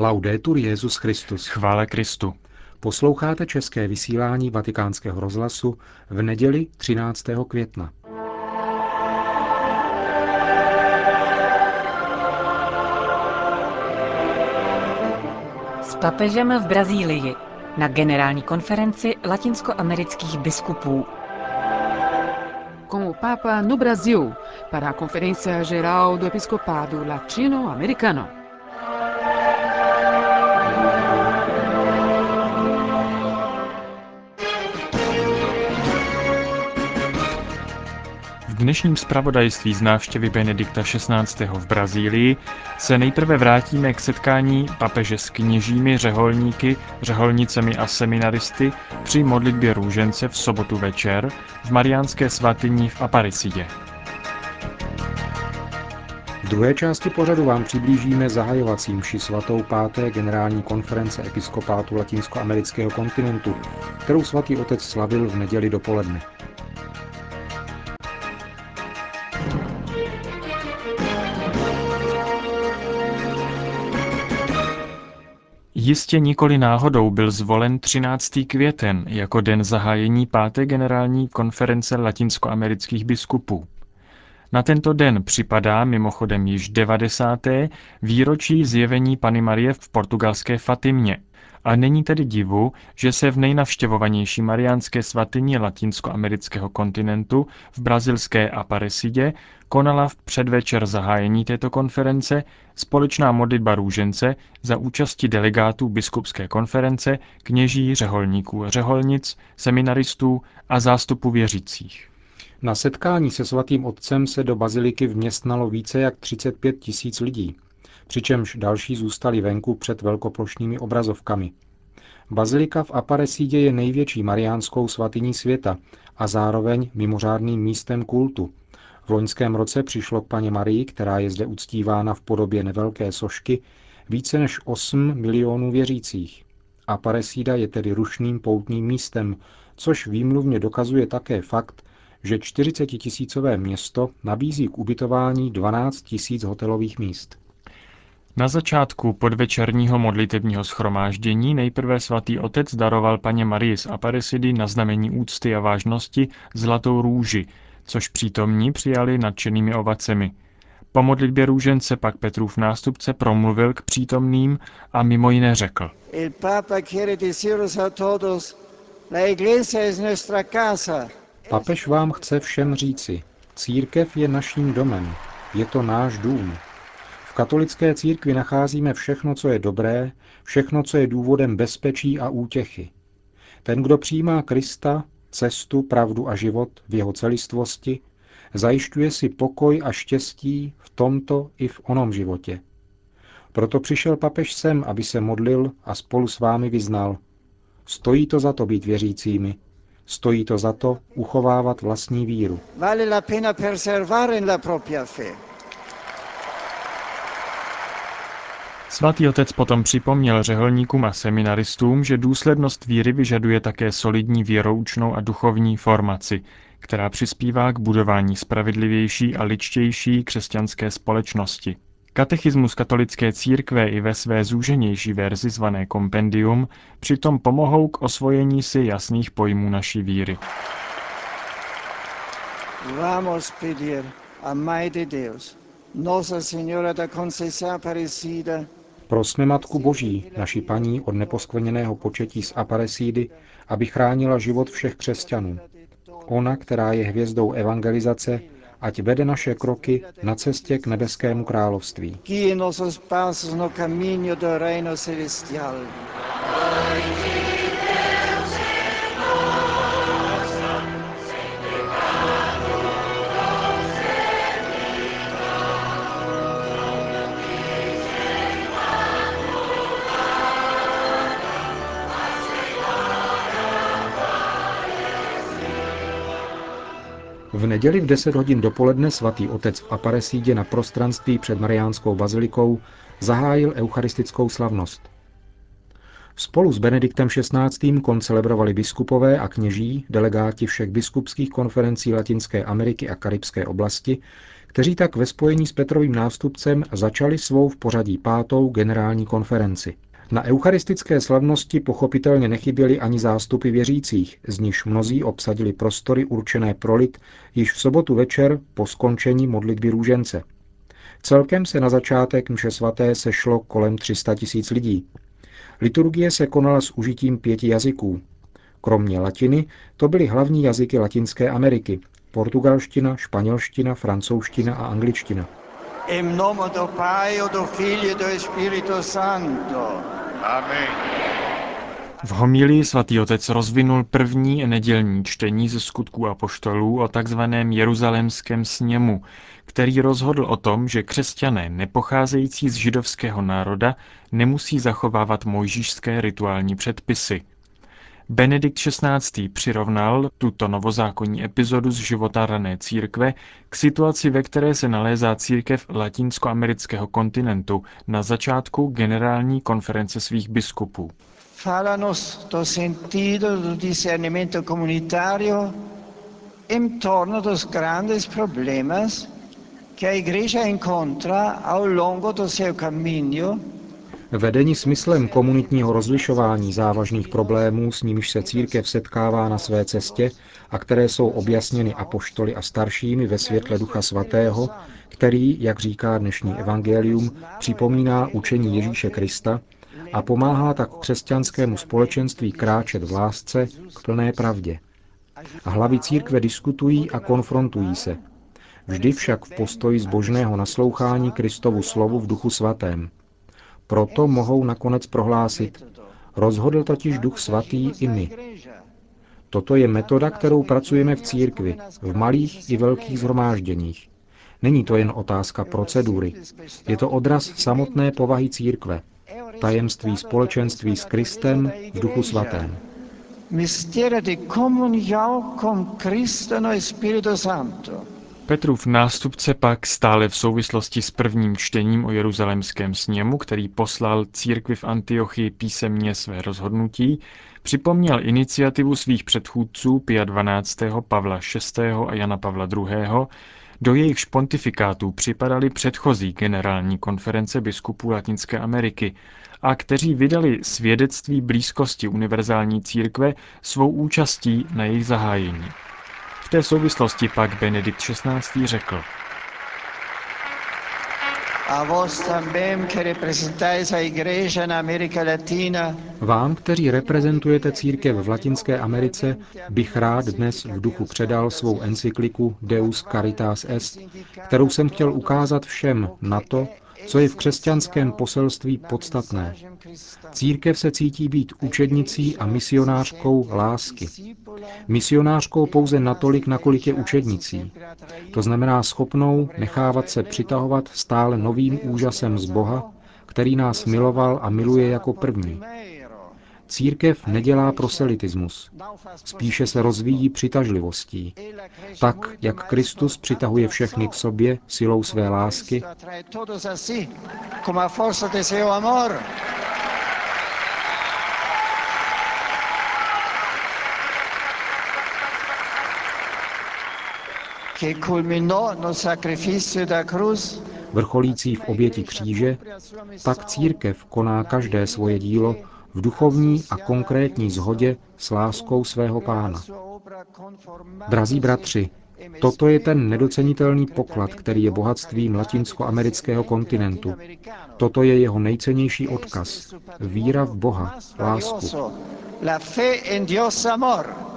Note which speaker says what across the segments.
Speaker 1: Laudetur Jezus Christus.
Speaker 2: Chvále Kristu.
Speaker 1: Posloucháte české vysílání Vatikánského rozhlasu v neděli 13. května.
Speaker 3: S papežem v Brazílii na generální konferenci latinskoamerických biskupů.
Speaker 4: Com o Papa no Brasil, para a Conferência Geral do Episcopado Latino-Americano.
Speaker 2: Dnešním zpravodajství z návštěvy Benedikta XVI. v Brazílii se nejprve vrátíme k setkání papeže s kněžími, řeholníky, řeholnicemi a seminaristy při modlitbě růžence v sobotu večer v Mariánské svatyni v Aparisidě.
Speaker 1: V druhé části pořadu vám přiblížíme zahajovací mši svatou páté generální konference episkopátu latinskoamerického kontinentu, kterou svatý otec slavil v neděli dopoledne.
Speaker 2: Jistě nikoli náhodou byl zvolen 13. květen jako den zahájení páté generální konference latinskoamerických biskupů. Na tento den připadá mimochodem již 90. výročí zjevení Pany Marie v portugalské Fatimě. A není tedy divu, že se v nejnavštěvovanější mariánské svatyni latinskoamerického kontinentu v brazilské Aparesidě konala v předvečer zahájení této konference společná modlitba růžence za účasti delegátů biskupské konference, kněží, řeholníků, řeholnic, seminaristů a zástupu věřících.
Speaker 1: Na setkání se svatým otcem se do baziliky vměstnalo více jak 35 tisíc lidí, přičemž další zůstali venku před velkoplošnými obrazovkami. Bazilika v Aparesídě je největší mariánskou svatyní světa a zároveň mimořádným místem kultu. V loňském roce přišlo k paně Marii, která je zde uctívána v podobě nevelké sošky, více než 8 milionů věřících. Aparesída je tedy rušným poutním místem, což výmluvně dokazuje také fakt, že 40 tisícové město nabízí k ubytování 12 tisíc hotelových míst.
Speaker 2: Na začátku podvečerního modlitebního schromáždění nejprve svatý otec daroval paně Marii z Aparesidy na znamení úcty a vážnosti zlatou růži, což přítomní přijali nadšenými ovacemi. Po modlitbě růžence pak Petrův nástupce promluvil k přítomným a mimo jiné řekl.
Speaker 5: El Papa quiere deciros a todos, la iglesia es nuestra casa.
Speaker 1: Papež vám chce všem říci, církev je naším domem, je to náš dům. V katolické církvi nacházíme všechno, co je dobré, všechno, co je důvodem bezpečí a útěchy. Ten, kdo přijímá Krista, cestu, pravdu a život v jeho celistvosti, zajišťuje si pokoj a štěstí v tomto i v onom životě. Proto přišel papež sem, aby se modlil a spolu s vámi vyznal. Stojí to za to být věřícími, stojí to za to uchovávat vlastní víru.
Speaker 2: Svatý otec potom připomněl řeholníkům a seminaristům, že důslednost víry vyžaduje také solidní věroučnou a duchovní formaci, která přispívá k budování spravedlivější a ličtější křesťanské společnosti. Katechismus katolické církve i ve své zúženější verzi zvané kompendium přitom pomohou k osvojení si jasných pojmů naší víry.
Speaker 5: Vamos pedir a Deus, Nossa Senhora da Conceição Aparecida,
Speaker 1: Prosme Matku Boží, naši paní od neposkvrněného početí z Aparesídy, aby chránila život všech křesťanů. Ona, která je hvězdou evangelizace, ať vede naše kroky na cestě k nebeskému království.
Speaker 5: celestial.
Speaker 1: V neděli v 10 hodin dopoledne svatý otec v Aparesídě na prostranství před Mariánskou bazilikou zahájil eucharistickou slavnost. Spolu s Benediktem XVI. koncelebrovali biskupové a kněží, delegáti všech biskupských konferencí Latinské Ameriky a Karibské oblasti, kteří tak ve spojení s Petrovým nástupcem začali svou v pořadí pátou generální konferenci. Na eucharistické slavnosti pochopitelně nechyběly ani zástupy věřících, z nichž mnozí obsadili prostory určené pro lid již v sobotu večer po skončení modlitby růžence. Celkem se na začátek mše svaté sešlo kolem 300 tisíc lidí. Liturgie se konala s užitím pěti jazyků. Kromě latiny to byly hlavní jazyky Latinské Ameriky, portugalština, španělština, francouzština a angličtina.
Speaker 5: Do Pai, do Filho do Espírito Santo.
Speaker 2: V homílii svatý otec rozvinul první nedělní čtení ze skutků apoštolů o takzvaném jeruzalémském sněmu, který rozhodl o tom, že křesťané nepocházející z židovského národa nemusí zachovávat mojžíšské rituální předpisy. Benedikt XVI. přirovnal tuto novozákonní epizodu z života rané církve k situaci, ve které se nalézá církev latinskoamerického kontinentu na začátku generální konference svých biskupů.
Speaker 5: Fala-nos do sentido do discernimento comunitário em torno dos grandes problemas que a Igreja encontra ao longo do seu caminho
Speaker 1: Vedení smyslem komunitního rozlišování závažných problémů, s nimiž se církev setkává na své cestě a které jsou objasněny apoštoly a staršími ve světle Ducha Svatého, který, jak říká dnešní evangelium, připomíná učení Ježíše Krista a pomáhá tak křesťanskému společenství kráčet v lásce k plné pravdě. A hlavy církve diskutují a konfrontují se. Vždy však v postoji zbožného naslouchání Kristovu slovu v duchu svatém. Proto mohou nakonec prohlásit, rozhodl totiž duch svatý i my. Toto je metoda, kterou pracujeme v církvi, v malých i velkých zhromážděních. Není to jen otázka procedury, je to odraz samotné povahy církve, tajemství společenství s Kristem v duchu svatém.
Speaker 5: Mistério de comunhão com Cristo no Espírito Santo.
Speaker 2: Petrův nástupce pak stále v souvislosti s prvním čtením o jeruzalémském sněmu, který poslal církvi v Antiochii písemně své rozhodnutí, připomněl iniciativu svých předchůdců Pia 12., Pavla VI. a Jana Pavla II., do jejichž pontifikátů připadaly předchozí generální konference biskupů Latinské Ameriky a kteří vydali svědectví blízkosti univerzální církve svou účastí na jejich zahájení. V té souvislosti pak Benedikt XVI. řekl,
Speaker 1: Vám, kteří reprezentujete církev v Latinské Americe, bych rád dnes v duchu předal svou encykliku Deus Caritas Est, kterou jsem chtěl ukázat všem na to, co je v křesťanském poselství podstatné. Církev se cítí být učednicí a misionářkou lásky. Misionářkou pouze natolik, nakolik je učednicí. To znamená schopnou nechávat se přitahovat stále novým úžasem z Boha, který nás miloval a miluje jako první. Církev nedělá proselitismus, spíše se rozvíjí přitažlivostí. Tak, jak Kristus přitahuje všechny k sobě silou své lásky,
Speaker 5: da cruz,
Speaker 1: vrcholící v oběti kříže, tak církev koná každé svoje dílo v duchovní a konkrétní zhodě s láskou svého pána. Drazí bratři, toto je ten nedocenitelný poklad, který je bohatstvím latinskoamerického kontinentu. Toto je jeho nejcennější odkaz. Víra v Boha, lásku.
Speaker 5: La fe en Dios amor.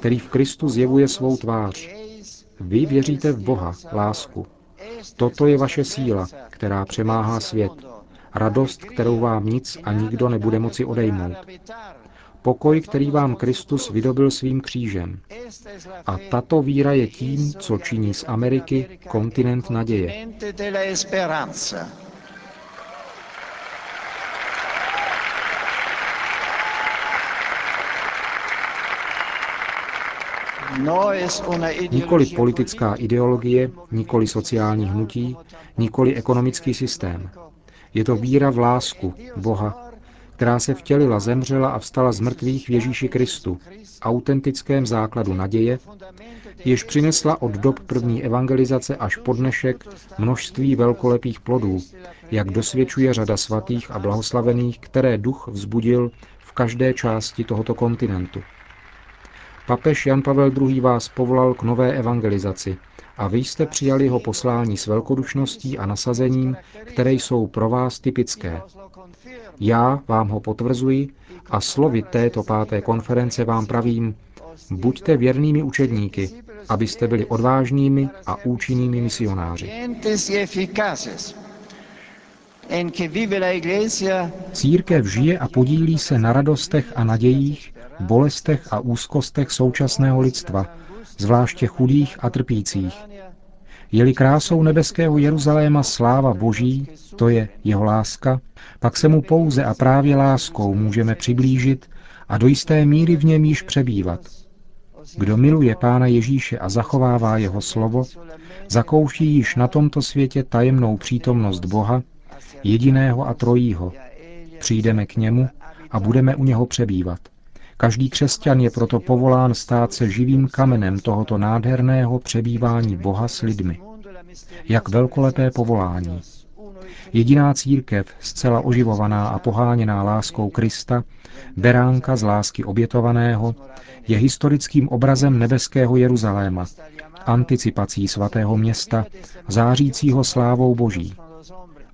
Speaker 1: Který v Kristu zjevuje svou tvář. Vy věříte v Boha, lásku. Toto je vaše síla, která přemáhá svět. Radost, kterou vám nic a nikdo nebude moci odejmout. Pokoj, který vám Kristus vydobil svým křížem. A tato víra je tím, co činí z Ameriky kontinent naděje.
Speaker 5: de la esperanza. No es una
Speaker 1: Nikoli
Speaker 5: ideología
Speaker 1: politická ideologie, nikoli sociální hnutí, nikoli ekonomický systém. Je to víra v lásku Boha, která se vtělila, zemřela a vstala z mrtvých v Ježíši Kristu, autentickém základu naděje, jež přinesla od dob první evangelizace až po dnešek množství velkolepých plodů, jak dosvědčuje řada svatých a blahoslavených, které duch vzbudil v každé části tohoto kontinentu. Papež Jan Pavel II. vás povolal k nové evangelizaci a vy jste přijali jeho poslání s velkodušností a nasazením, které jsou pro vás typické. Já vám ho potvrzuji a slovy této páté konference vám pravím, buďte věrnými učedníky, abyste byli odvážnými a účinnými misionáři. Církev žije a podílí se na radostech a nadějích, bolestech a úzkostech současného lidstva, zvláště chudých a trpících. Je-li krásou nebeského Jeruzaléma sláva Boží, to je jeho láska, pak se mu pouze a právě láskou můžeme přiblížit a do jisté míry v něm již přebývat. Kdo miluje Pána Ježíše a zachovává jeho slovo, zakouší již na tomto světě tajemnou přítomnost Boha, jediného a trojího. Přijdeme k němu a budeme u něho přebývat. Každý křesťan je proto povolán stát se živým kamenem tohoto nádherného přebývání Boha s lidmi. Jak velkolepé povolání. Jediná církev, zcela oživovaná a poháněná láskou Krista, beránka z lásky obětovaného, je historickým obrazem nebeského Jeruzaléma, anticipací svatého města, zářícího slávou Boží.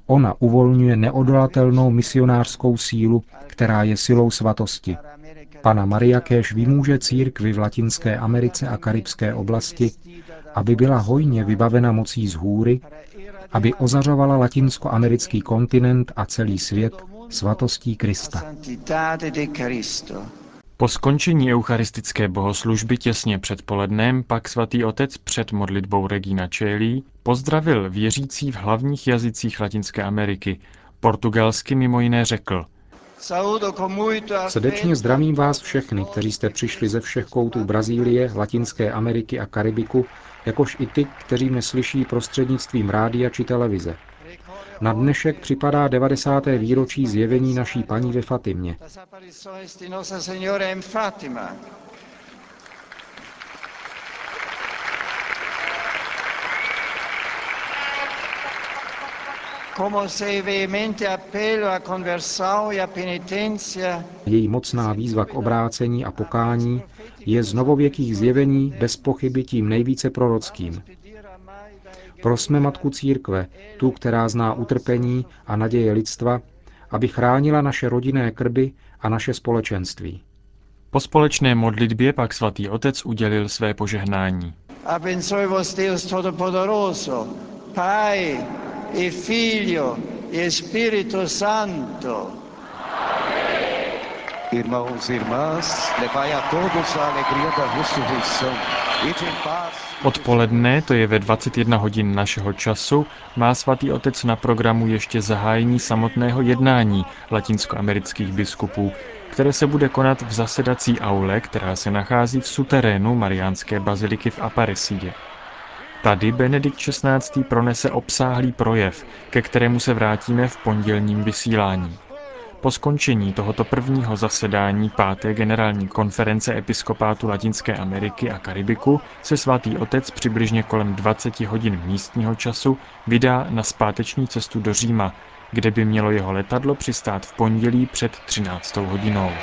Speaker 1: Ona uvolňuje neodolatelnou misionářskou sílu, která je silou svatosti. Pana Maria Kéž vymůže církvi v Latinské Americe a Karibské oblasti, aby byla hojně vybavena mocí z hůry, aby ozařovala latinskoamerický kontinent a celý svět svatostí Krista.
Speaker 2: Po skončení eucharistické bohoslužby těsně před polednem pak svatý otec před modlitbou Regina Čelí pozdravil věřící v hlavních jazycích Latinské Ameriky. Portugalsky mimo jiné řekl
Speaker 1: Srdečně zdravím vás všechny, kteří jste přišli ze všech koutů Brazílie, Latinské Ameriky a Karibiku, jakož i ty, kteří mě slyší prostřednictvím rádia či televize. Na dnešek připadá 90. výročí zjevení naší paní ve Fatimě. Její mocná výzva k obrácení a pokání je z novověkých zjevení bez pochyby tím nejvíce prorockým. Prosme Matku Církve, tu, která zná utrpení a naděje lidstva, aby chránila naše rodinné krby a naše společenství.
Speaker 2: Po společné modlitbě pak svatý otec udělil své požehnání.
Speaker 5: Abençoe-vos Deus Todo-Poderoso, Pai e Filho e Espírito Santo.
Speaker 6: Irmãos e irmãs, levai a todos a alegria da ressurreição. Paz.
Speaker 2: Odpoledne, to je ve 21 hodin našeho času, má svatý otec na programu ještě zahájení samotného jednání latinskoamerických biskupů, které se bude konat v zasedací aule, která se nachází v suterénu Mariánské baziliky v Aparecidě. Tady Benedikt XVI. pronese obsáhlý projev, ke kterému se vrátíme v pondělním vysílání. Po skončení tohoto prvního zasedání páté generální konference episkopátu Latinské Ameriky a Karibiku se svatý otec přibližně kolem 20 hodin místního času vydá na zpáteční cestu do Říma, kde by mělo jeho letadlo přistát v pondělí před 13. hodinou.